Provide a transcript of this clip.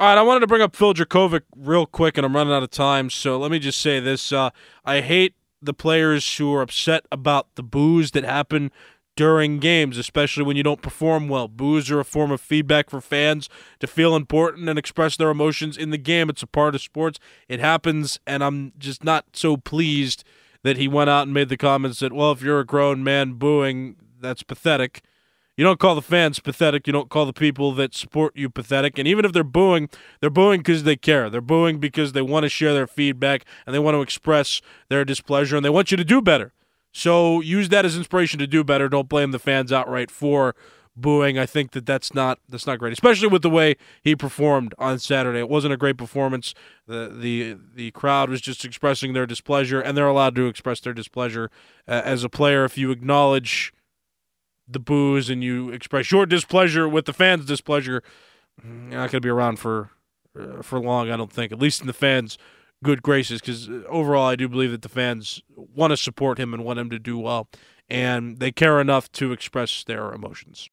All right, I wanted to bring up Phil Jurkovec real quick, and I'm running out of time. So let me just say this: uh, I hate the players who are upset about the boos that happen during games, especially when you don't perform well. Boos are a form of feedback for fans to feel important and express their emotions in the game. It's a part of sports. It happens, and I'm just not so pleased that he went out and made the comments that, well, if you're a grown man booing, that's pathetic. You don't call the fans pathetic. You don't call the people that support you pathetic. And even if they're booing, they're booing because they care. They're booing because they want to share their feedback and they want to express their displeasure and they want you to do better. So use that as inspiration to do better. Don't blame the fans outright for booing. I think that that's not that's not great, especially with the way he performed on Saturday. It wasn't a great performance. The the the crowd was just expressing their displeasure, and they're allowed to express their displeasure uh, as a player if you acknowledge the boos and you express your displeasure with the fans' displeasure, you're not going to be around for uh, for long. I don't think, at least in the fans' good graces, because uh, overall, I do believe that the fans want to support him and want him to do well, and they care enough to express their emotions.